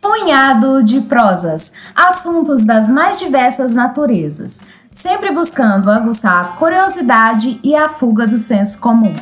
Punhado de prosas, assuntos das mais diversas naturezas, sempre buscando aguçar a curiosidade e a fuga do senso comum.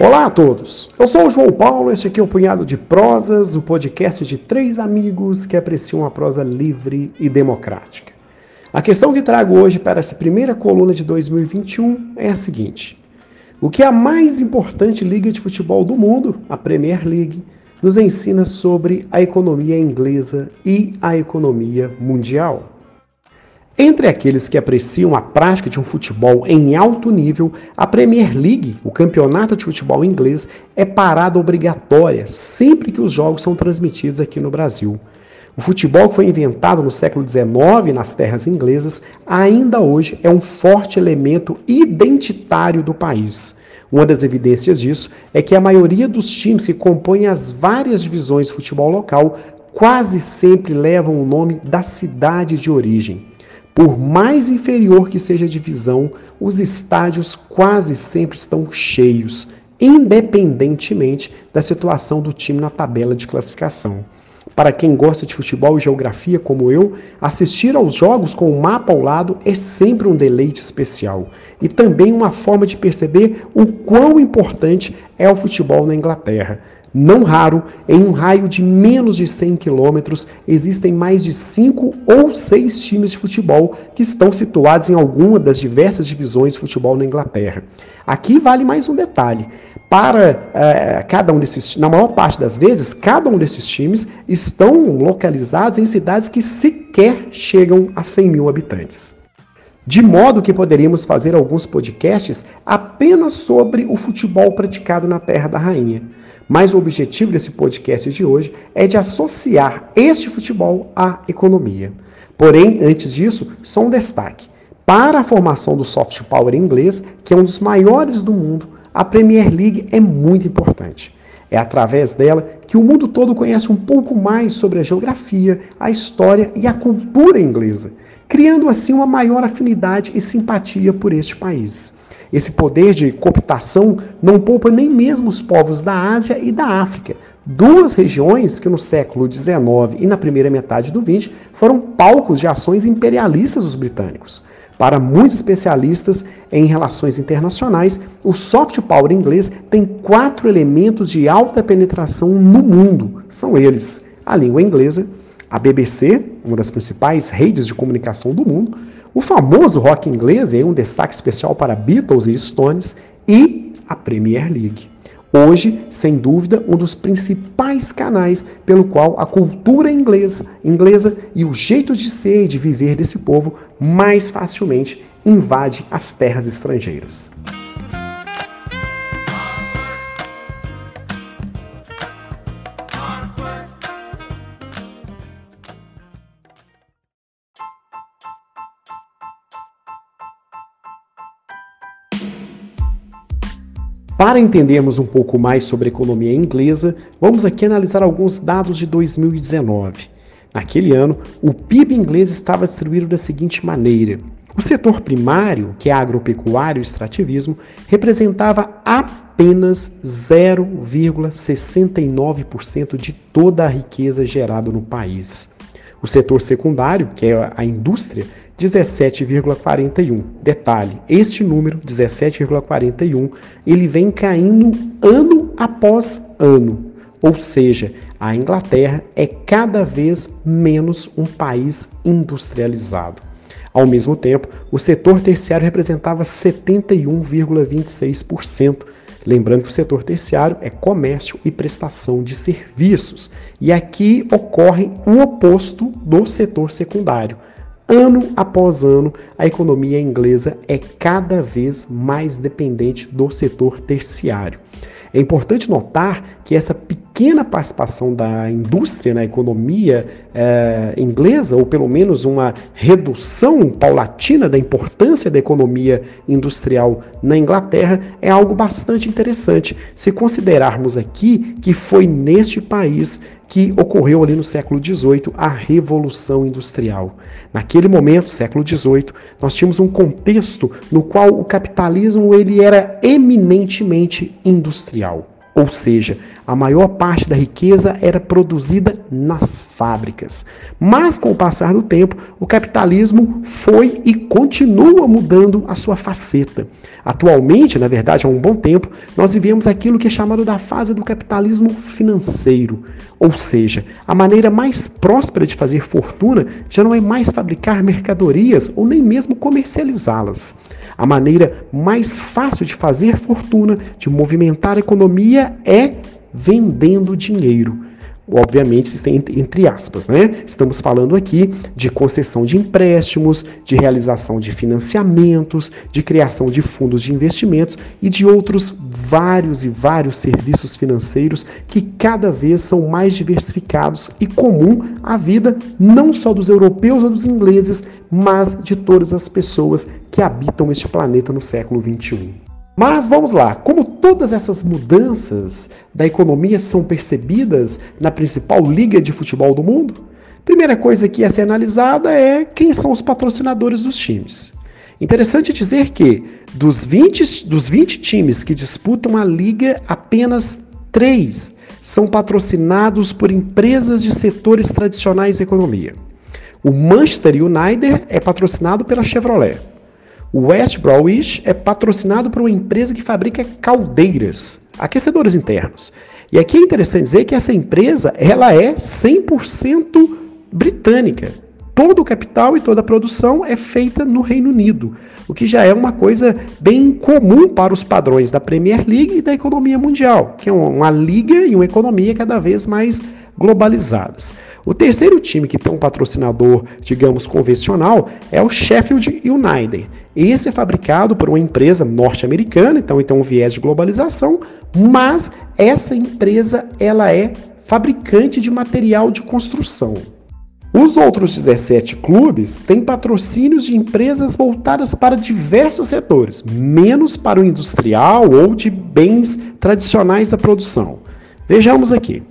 Olá a todos, eu sou o João Paulo, este aqui é o Punhado de Prosas, o podcast de três amigos que apreciam a prosa livre e democrática. A questão que trago hoje para essa primeira coluna de 2021 é a seguinte: o que a mais importante liga de futebol do mundo, a Premier League, nos ensina sobre a economia inglesa e a economia mundial? Entre aqueles que apreciam a prática de um futebol em alto nível, a Premier League, o campeonato de futebol inglês, é parada obrigatória sempre que os jogos são transmitidos aqui no Brasil. O futebol que foi inventado no século XIX nas terras inglesas ainda hoje é um forte elemento identitário do país. Uma das evidências disso é que a maioria dos times que compõem as várias divisões de futebol local quase sempre levam o nome da cidade de origem. Por mais inferior que seja a divisão, os estádios quase sempre estão cheios, independentemente da situação do time na tabela de classificação. Para quem gosta de futebol e geografia como eu, assistir aos jogos com o mapa ao lado é sempre um deleite especial e também uma forma de perceber o quão importante é o futebol na Inglaterra. Não raro, em um raio de menos de 100 quilômetros, existem mais de 5 ou 6 times de futebol que estão situados em alguma das diversas divisões de futebol na Inglaterra. Aqui vale mais um detalhe. Para uh, cada um desses, na maior parte das vezes, cada um desses times estão localizados em cidades que sequer chegam a 100 mil habitantes. De modo que poderíamos fazer alguns podcasts apenas sobre o futebol praticado na Terra da Rainha. Mas o objetivo desse podcast de hoje é de associar este futebol à economia. Porém, antes disso, só um destaque. Para a formação do soft power inglês, que é um dos maiores do mundo, a Premier League é muito importante. É através dela que o mundo todo conhece um pouco mais sobre a geografia, a história e a cultura inglesa, criando assim uma maior afinidade e simpatia por este país. Esse poder de cooptação não poupa nem mesmo os povos da Ásia e da África, duas regiões que no século XIX e na primeira metade do XX foram palcos de ações imperialistas dos britânicos. Para muitos especialistas em relações internacionais, o soft power inglês tem quatro elementos de alta penetração no mundo. São eles: a língua inglesa, a BBC, uma das principais redes de comunicação do mundo, o famoso rock inglês, e um destaque especial para Beatles e Stones, e a Premier League. Hoje, sem dúvida, um dos principais canais pelo qual a cultura inglesa, inglesa e o jeito de ser e de viver desse povo mais facilmente invade as terras estrangeiras. Para entendermos um pouco mais sobre a economia inglesa, vamos aqui analisar alguns dados de 2019. Naquele ano, o PIB inglês estava distribuído da seguinte maneira: o setor primário, que é agropecuário e extrativismo, representava apenas 0,69% de toda a riqueza gerada no país. O setor secundário, que é a indústria, 17,41. Detalhe, este número, 17,41, ele vem caindo ano após ano. Ou seja, a Inglaterra é cada vez menos um país industrializado. Ao mesmo tempo, o setor terciário representava 71,26%. Lembrando que o setor terciário é comércio e prestação de serviços. E aqui ocorre o oposto do setor secundário. Ano após ano, a economia inglesa é cada vez mais dependente do setor terciário. É importante notar que essa pequena participação da indústria na economia é, inglesa, ou pelo menos uma redução paulatina da importância da economia industrial na Inglaterra, é algo bastante interessante, se considerarmos aqui que foi neste país que ocorreu ali no século XVIII, a Revolução Industrial. Naquele momento, século XVIII, nós tínhamos um contexto no qual o capitalismo ele era eminentemente industrial. Ou seja, a maior parte da riqueza era produzida nas fábricas. Mas com o passar do tempo, o capitalismo foi e continua mudando a sua faceta. Atualmente, na verdade, há um bom tempo, nós vivemos aquilo que é chamado da fase do capitalismo financeiro. Ou seja, a maneira mais próspera de fazer fortuna já não é mais fabricar mercadorias ou nem mesmo comercializá-las. A maneira mais fácil de fazer fortuna, de movimentar a economia, é vendendo dinheiro. Obviamente, entre aspas, né? Estamos falando aqui de concessão de empréstimos, de realização de financiamentos, de criação de fundos de investimentos e de outros vários e vários serviços financeiros que cada vez são mais diversificados e comum à vida não só dos europeus ou dos ingleses, mas de todas as pessoas que habitam este planeta no século 21. Mas vamos lá, como todas essas mudanças da economia são percebidas na principal liga de futebol do mundo, primeira coisa que ia ser analisada é quem são os patrocinadores dos times. Interessante dizer que dos 20, dos 20 times que disputam a liga, apenas 3 são patrocinados por empresas de setores tradicionais da economia. O Manchester United é patrocinado pela Chevrolet. O West Bromwich é patrocinado por uma empresa que fabrica caldeiras, aquecedores internos. E aqui é interessante dizer que essa empresa ela é 100% britânica. Todo o capital e toda a produção é feita no Reino Unido, o que já é uma coisa bem comum para os padrões da Premier League e da economia mundial, que é uma liga e uma economia cada vez mais globalizadas. O terceiro time que tem um patrocinador, digamos, convencional é o Sheffield United. Esse é fabricado por uma empresa norte-americana, então tem um viés de globalização, mas essa empresa ela é fabricante de material de construção. Os outros 17 clubes têm patrocínios de empresas voltadas para diversos setores, menos para o industrial ou de bens tradicionais da produção. Vejamos aqui.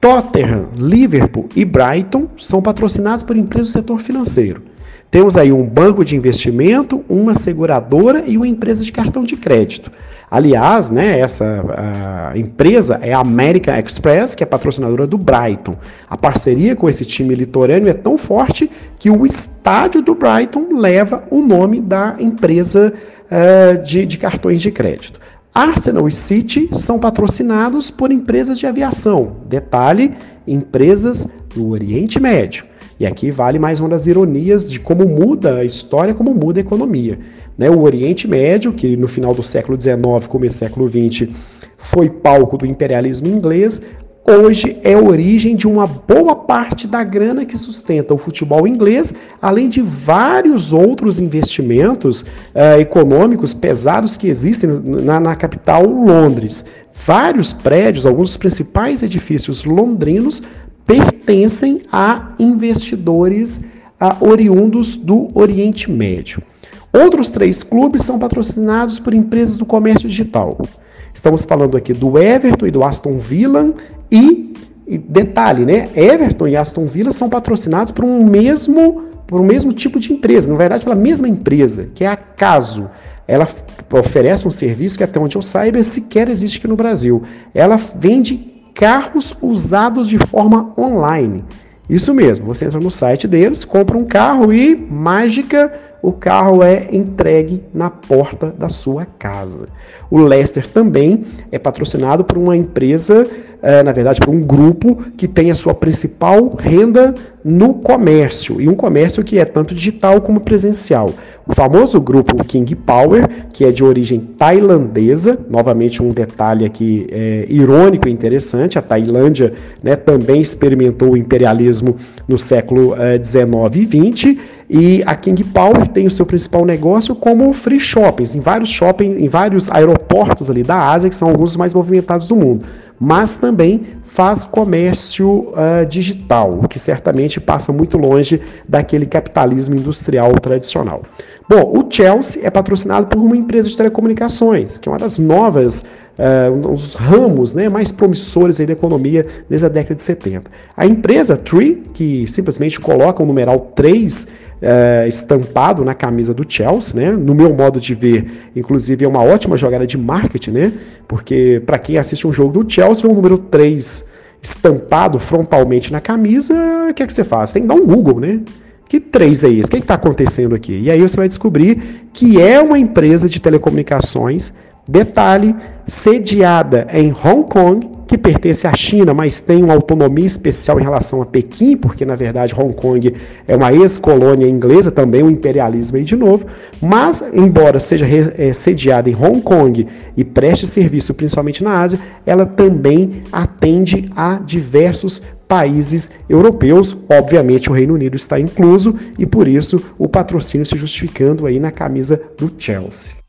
Tottenham, Liverpool e Brighton são patrocinados por empresas do setor financeiro. Temos aí um banco de investimento, uma seguradora e uma empresa de cartão de crédito. Aliás, né, essa empresa é a American Express, que é patrocinadora do Brighton. A parceria com esse time litorâneo é tão forte que o estádio do Brighton leva o nome da empresa uh, de, de cartões de crédito. Arsenal e City são patrocinados por empresas de aviação. Detalhe: empresas do Oriente Médio. E aqui vale mais uma das ironias de como muda a história, como muda a economia. Né? O Oriente Médio, que no final do século XIX, começo do século XX, foi palco do imperialismo inglês, hoje é origem de uma boa parte da grana que sustenta o futebol inglês, além de vários outros investimentos uh, econômicos pesados que existem na, na capital Londres. Vários prédios, alguns dos principais edifícios londrinos, pertencem a investidores a, oriundos do Oriente Médio. Outros três clubes são patrocinados por empresas do comércio digital. Estamos falando aqui do Everton e do Aston Villa e, e detalhe, né? Everton e Aston Villa são patrocinados por um mesmo por um mesmo tipo de empresa, na verdade pela mesma empresa, que é a Caso. Ela oferece um serviço que até onde eu saiba sequer existe aqui no Brasil. Ela vende carros usados de forma online. Isso mesmo, você entra no site deles, compra um carro e, mágica, o carro é entregue na porta da sua casa. O Lester também é patrocinado por uma empresa, é, na verdade, por um grupo que tem a sua principal renda no comércio, e um comércio que é tanto digital como presencial. O famoso grupo King Power, que é de origem tailandesa, novamente um detalhe aqui é, irônico e interessante, a Tailândia né, também experimentou o imperialismo no século XIX e XX, e a King Power tem o seu principal negócio como free shoppings, em vários shoppings, em vários aeroportos ali da Ásia, que são alguns dos mais movimentados do mundo. mas também faz comércio uh, digital, o que certamente passa muito longe daquele capitalismo industrial tradicional. Bom, o Chelsea é patrocinado por uma empresa de telecomunicações, que é uma das novas uh, os ramos né, mais promissores da economia desde a década de 70. A empresa Tree, que simplesmente coloca o numeral 3 uh, eh, estampado na camisa do Chelsea, né, no meu modo de ver, inclusive é uma ótima jogada de marketing, né, porque para quem assiste um jogo do Chelsea, o número 3 estampado frontalmente na camisa, o que é que você faz? Tem que dar um Google, né? Que 3 é esse? O que é está acontecendo aqui? E aí você vai descobrir que é uma empresa de telecomunicações Detalhe, sediada em Hong Kong, que pertence à China, mas tem uma autonomia especial em relação a Pequim, porque na verdade Hong Kong é uma ex-colônia inglesa, também um imperialismo aí de novo, mas embora seja é, sediada em Hong Kong e preste serviço principalmente na Ásia, ela também atende a diversos países europeus, obviamente o Reino Unido está incluso e por isso o patrocínio se justificando aí na camisa do Chelsea.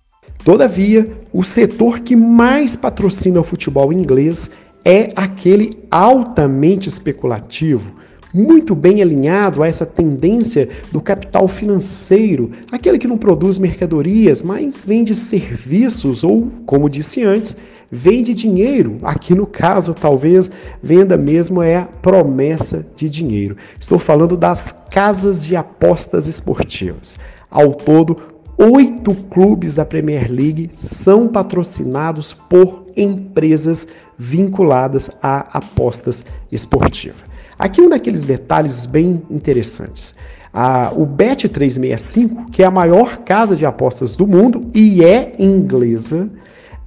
Todavia, o setor que mais patrocina o futebol inglês é aquele altamente especulativo, muito bem alinhado a essa tendência do capital financeiro, aquele que não produz mercadorias, mas vende serviços ou, como disse antes, vende dinheiro. Aqui no caso, talvez venda mesmo é a promessa de dinheiro. Estou falando das casas de apostas esportivas. Ao todo, Oito clubes da Premier League são patrocinados por empresas vinculadas a apostas esportivas. Aqui um daqueles detalhes bem interessantes. Ah, o Bet365, que é a maior casa de apostas do mundo e é inglesa,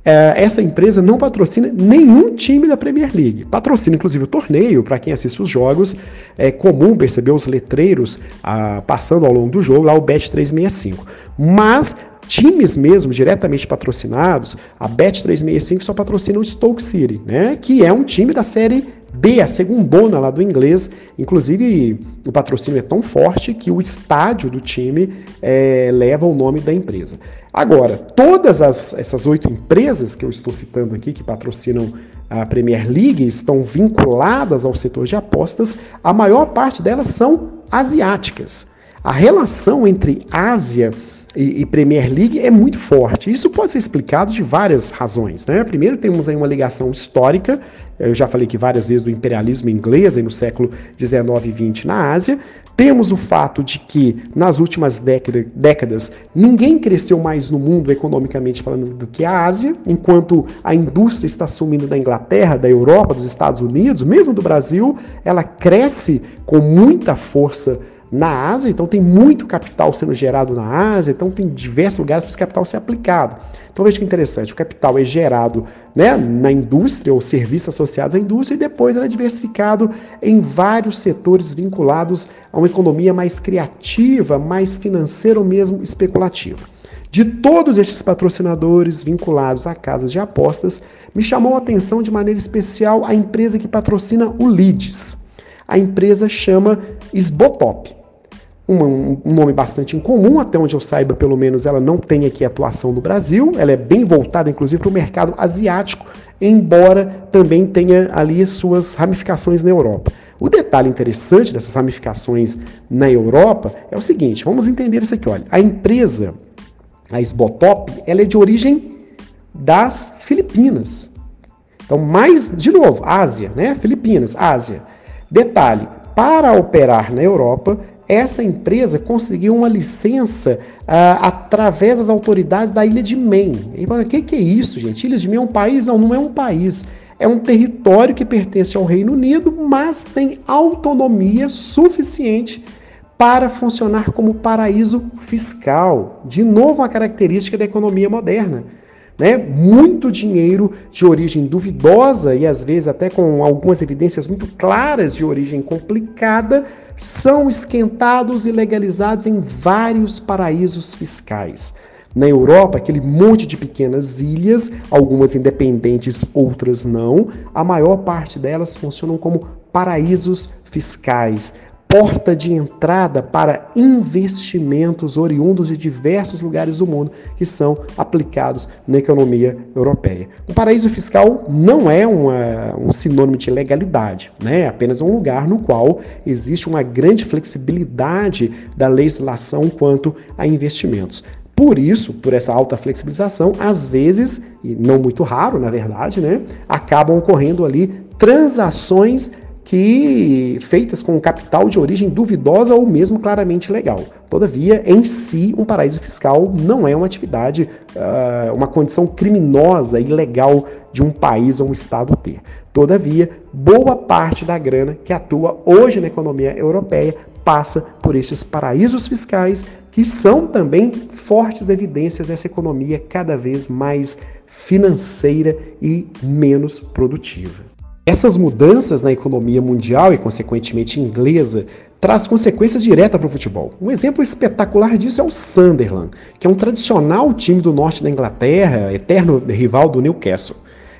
essa empresa não patrocina nenhum time da Premier League. Patrocina, inclusive, o torneio, para quem assiste os jogos. É comum perceber os letreiros ah, passando ao longo do jogo, lá o Bet365. Mas times mesmo diretamente patrocinados, a Bet365 só patrocina o Stoke City, né? Que é um time da série B, a segundona lá do inglês. Inclusive, o patrocínio é tão forte que o estádio do time é, leva o nome da empresa. Agora, todas as, essas oito empresas que eu estou citando aqui, que patrocinam a Premier League, estão vinculadas ao setor de apostas, a maior parte delas são asiáticas. A relação entre Ásia e, e, Premier League é muito forte. Isso pode ser explicado de várias razões. Né? Primeiro, temos aí uma ligação histórica, eu já falei que várias vezes do imperialismo inglês aí no século 19 e 20 na Ásia. Temos o fato de que nas últimas décadas ninguém cresceu mais no mundo economicamente falando do que a Ásia, enquanto a indústria está sumindo da Inglaterra, da Europa, dos Estados Unidos, mesmo do Brasil, ela cresce com muita força na Ásia, então tem muito capital sendo gerado na Ásia, então tem diversos lugares para esse capital ser aplicado. Então veja que interessante, o capital é gerado né, na indústria ou serviços associados à indústria e depois ele é diversificado em vários setores vinculados a uma economia mais criativa, mais financeira ou mesmo especulativa. De todos estes patrocinadores vinculados a casas de apostas, me chamou a atenção de maneira especial a empresa que patrocina o Leeds. A empresa chama Sbotop um, um, nome bastante incomum, até onde eu saiba, pelo menos ela não tem aqui atuação no Brasil, ela é bem voltada, inclusive, para o mercado asiático, embora também tenha ali suas ramificações na Europa. O detalhe interessante dessas ramificações na Europa é o seguinte, vamos entender isso aqui, olha, a empresa, a Sbotop, ela é de origem das Filipinas. Então, mais, de novo, Ásia, né? Filipinas, Ásia. Detalhe, para operar na Europa, essa empresa conseguiu uma licença uh, através das autoridades da Ilha de Man. E o que, que é isso, gente? Ilha de Man é um país? Não, não é um país. É um território que pertence ao Reino Unido, mas tem autonomia suficiente para funcionar como paraíso fiscal. De novo, uma característica da economia moderna. Né? Muito dinheiro de origem duvidosa e às vezes até com algumas evidências muito claras de origem complicada são esquentados e legalizados em vários paraísos fiscais. Na Europa, aquele monte de pequenas ilhas, algumas independentes, outras não, a maior parte delas funcionam como paraísos fiscais, porta de entrada para investimentos oriundos de diversos lugares do mundo que são aplicados na economia europeia. O paraíso fiscal não é uma, um sinônimo de legalidade, né? é apenas um lugar no qual existe uma grande flexibilidade da legislação quanto a investimentos. Por isso, por essa alta flexibilização, às vezes, e não muito raro, na verdade, né, acabam ocorrendo ali transações que feitas com capital de origem duvidosa ou mesmo claramente legal. Todavia, em si, um paraíso fiscal não é uma atividade, uh, uma condição criminosa, ilegal de um país ou um estado ter. Todavia, boa parte da grana que atua hoje na economia europeia passa por esses paraísos fiscais que são também fortes evidências dessa economia cada vez mais financeira e menos produtiva. Essas mudanças na economia mundial e, consequentemente, inglesa traz consequências diretas para o futebol. Um exemplo espetacular disso é o Sunderland, que é um tradicional time do norte da Inglaterra, eterno rival do Newcastle.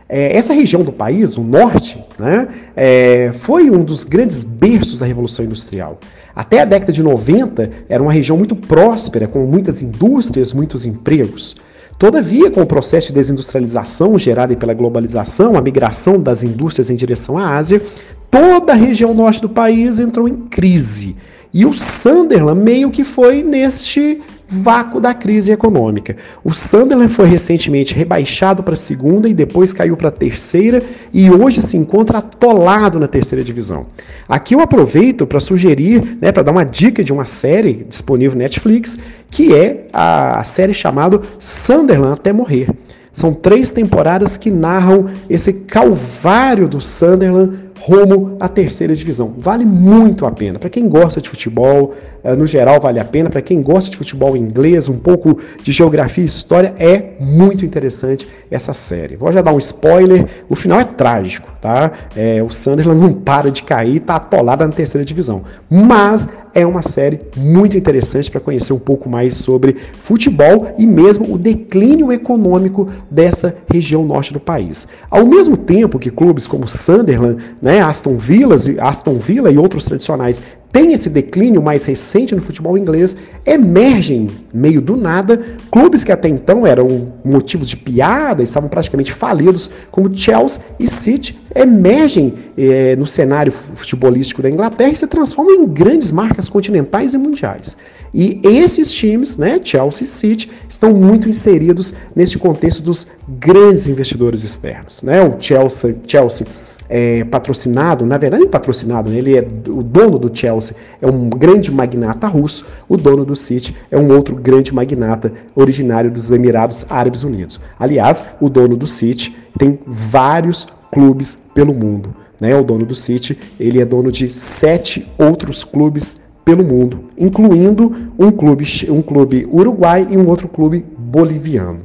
É, essa região do país, o norte, né, é, foi um dos grandes berços da Revolução Industrial. Até a década de 90, era uma região muito próspera, com muitas indústrias, muitos empregos. Todavia, com o processo de desindustrialização gerado pela globalização, a migração das indústrias em direção à Ásia, toda a região norte do país entrou em crise. E o Sunderland meio que foi neste vácuo da crise econômica. O Sunderland foi recentemente rebaixado para a segunda e depois caiu para a terceira e hoje se encontra atolado na terceira divisão. Aqui eu aproveito para sugerir, né, para dar uma dica de uma série disponível no Netflix, que é a, a série chamada Sunderland até morrer. São três temporadas que narram esse calvário do Sunderland rumo à terceira divisão. Vale muito a pena. Para quem gosta de futebol, eh, no geral vale a pena. Para quem gosta de futebol inglês, um pouco de geografia e história, é muito interessante essa série. Vou já dar um spoiler: o final é trágico, tá? É, o Sunderland não para de cair, tá atolado na terceira divisão. Mas é uma série muito interessante para conhecer um pouco mais sobre futebol e mesmo o declínio econômico dessa região norte do país. Ao mesmo tempo que clubes como Sunderland, né, Aston, Villa, Aston Villa e outros tradicionais tem esse declínio mais recente no futebol inglês, emergem meio do nada clubes que até então eram motivos de piada, estavam praticamente falidos, como Chelsea e City, emergem eh, no cenário futebolístico da Inglaterra e se transformam em grandes marcas continentais e mundiais. E esses times, né, Chelsea e City, estão muito inseridos nesse contexto dos grandes investidores externos. Né? O Chelsea, Chelsea é, patrocinado, na verdade nem patrocinado, né? ele é o dono do Chelsea é um grande magnata russo, o dono do City é um outro grande magnata originário dos Emirados Árabes Unidos. Aliás, o dono do City tem vários clubes pelo mundo. Né? O dono do City ele é dono de sete outros clubes pelo mundo, incluindo um clube, um clube uruguai e um outro clube boliviano.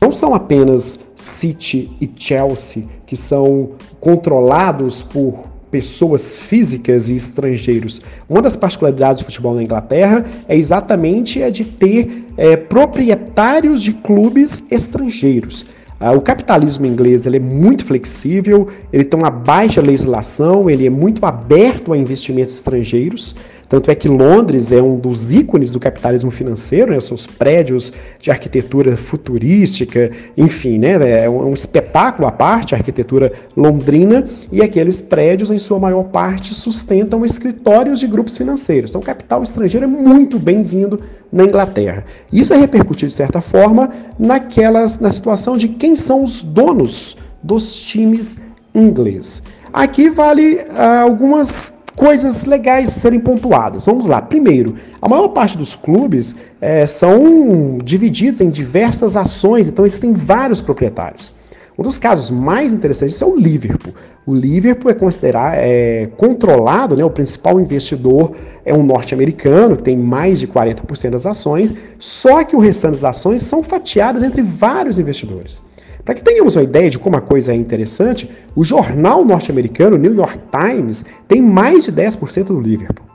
Não são apenas City e Chelsea que são controlados por pessoas físicas e estrangeiros. Uma das particularidades do futebol na Inglaterra é exatamente a de ter é, proprietários de clubes estrangeiros. Ah, o capitalismo inglês ele é muito flexível, ele tem uma baixa legislação, ele é muito aberto a investimentos estrangeiros. Tanto é que Londres é um dos ícones do capitalismo financeiro, né? seus prédios de arquitetura futurística, enfim, né? é um espetáculo à parte a arquitetura londrina, e aqueles prédios, em sua maior parte, sustentam escritórios de grupos financeiros. Então, capital estrangeiro é muito bem-vindo na Inglaterra. Isso é repercutido, de certa forma, naquelas, na situação de quem são os donos dos times ingleses. Aqui vale ah, algumas coisas legais serem pontuadas. Vamos lá. Primeiro, a maior parte dos clubes é, são divididos em diversas ações, então existem vários proprietários. Um dos casos mais interessantes é o Liverpool. O Liverpool é considerado é, controlado, né, o principal investidor é um norte-americano, que tem mais de 40% das ações, só que o restante das ações são fatiadas entre vários investidores. Para que tenhamos uma ideia de como a coisa é interessante, o jornal norte-americano New York Times tem mais de 10% do Liverpool.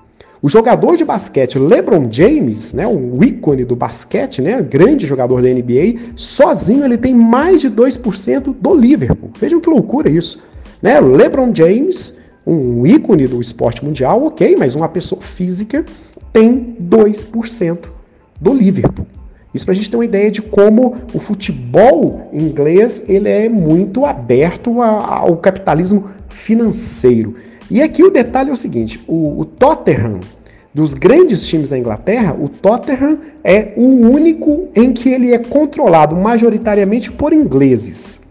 O jogador de basquete LeBron James, né, um ícone do basquete, né, grande jogador da NBA, sozinho ele tem mais de 2% do Liverpool. Vejam que loucura isso. Né? LeBron James, um ícone do esporte mundial, ok, mas uma pessoa física tem 2% do Liverpool. Isso para a gente ter uma ideia de como o futebol inglês ele é muito aberto ao capitalismo financeiro. E aqui o detalhe é o seguinte: o, o Tottenham, dos grandes times da Inglaterra, o Tottenham é o único em que ele é controlado majoritariamente por ingleses.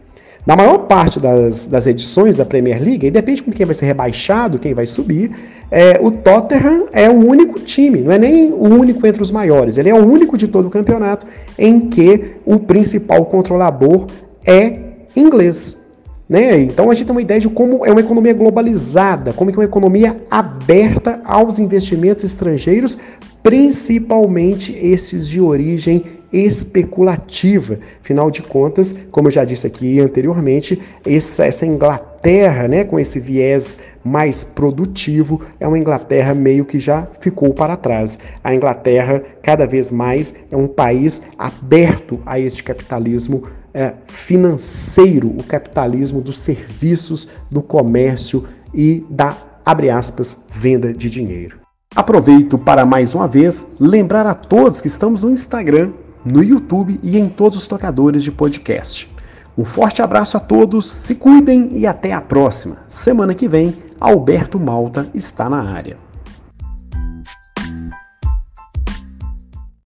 Na maior parte das, das edições da Premier League, e depende com quem vai ser rebaixado, quem vai subir, é, o Tottenham é o único time, não é nem o único entre os maiores, ele é o único de todo o campeonato em que o principal controlador é inglês. Né? Então a gente tem uma ideia de como é uma economia globalizada, como é uma economia aberta aos investimentos estrangeiros, principalmente esses de origem especulativa. Afinal de contas, como eu já disse aqui anteriormente, essa, Inglaterra, né, com esse viés mais produtivo, é uma Inglaterra meio que já ficou para trás. A Inglaterra, cada vez mais, é um país aberto a este capitalismo é, financeiro, o capitalismo dos serviços, do comércio e da, abre aspas, venda de dinheiro. Aproveito para mais uma vez lembrar a todos que estamos no Instagram no YouTube e em todos os tocadores de podcast. Um forte abraço a todos, se cuidem e até a próxima. Semana que vem, Alberto Malta está na área.